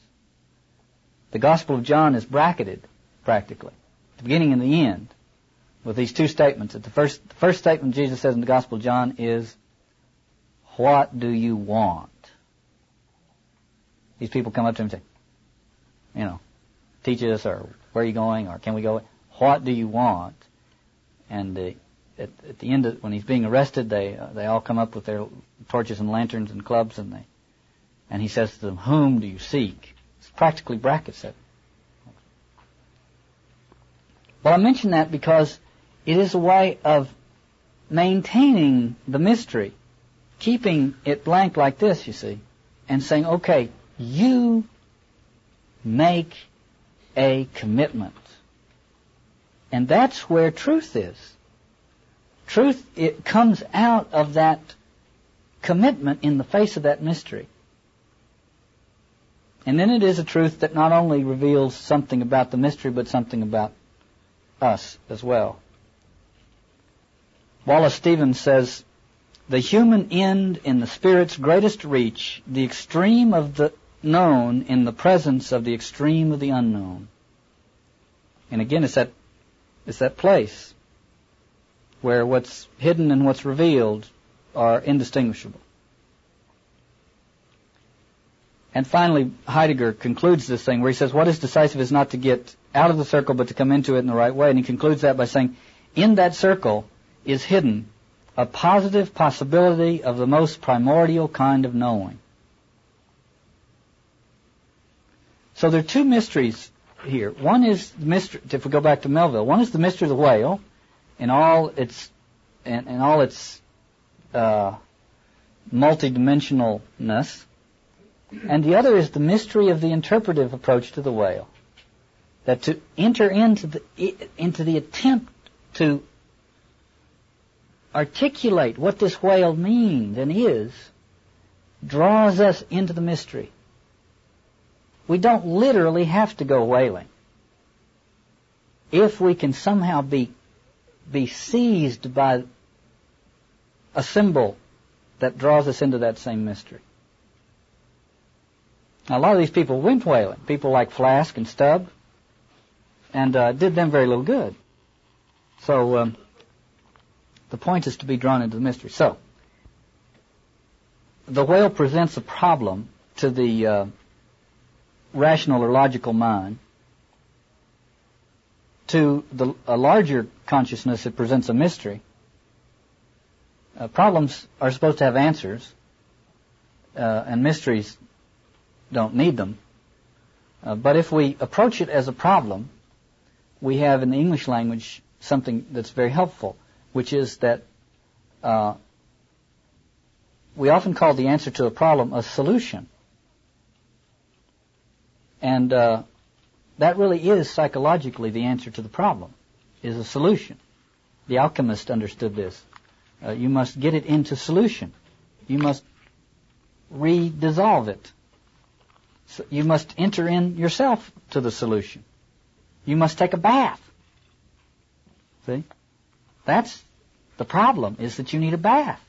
The Gospel of John is bracketed, practically. The beginning and the end. With these two statements. The first, the first statement Jesus says in the Gospel of John is, what do you want? These people come up to him and say, you know, teach us, or where are you going, or can we go? What do you want? And at, at, the end, of, when he's being arrested, they uh, they all come up with their torches and lanterns and clubs, and they and he says to them, "Whom do you seek?" It's practically brackets it. Well, I mention that because it is a way of maintaining the mystery keeping it blank like this, you see, and saying, okay, you make a commitment. And that's where truth is. Truth, it comes out of that commitment in the face of that mystery. And then it is a truth that not only reveals something about the mystery, but something about us as well. Wallace Stevens says, the human end in the Spirit's greatest reach, the extreme of the known in the presence of the extreme of the unknown. And again, it's that, it's that place where what's hidden and what's revealed are indistinguishable. And finally, Heidegger concludes this thing where he says, what is decisive is not to get out of the circle, but to come into it in the right way. And he concludes that by saying, in that circle is hidden a positive possibility of the most primordial kind of knowing. So there are two mysteries here. One is the mystery, if we go back to Melville, one is the mystery of the whale in all its, in, in all its, uh, multidimensionalness. And the other is the mystery of the interpretive approach to the whale. That to enter into the, into the attempt to articulate what this whale means and is draws us into the mystery. We don't literally have to go whaling. If we can somehow be, be seized by a symbol that draws us into that same mystery. Now, a lot of these people went whaling. People like Flask and Stubb, and uh, did them very little good. So um, the point is to be drawn into the mystery. So, the whale presents a problem to the uh, rational or logical mind. To the, a larger consciousness, it presents a mystery. Uh, problems are supposed to have answers, uh, and mysteries don't need them. Uh, but if we approach it as a problem, we have in the English language something that's very helpful, which is that uh, we often call the answer to a problem a solution. And uh, that really is psychologically the answer to the problem, is a solution. The alchemist understood this. Uh, you must get it into solution. You must re-dissolve it. So you must enter in yourself to the solution. You must take a bath. See? That's the problem, is that you need a bath.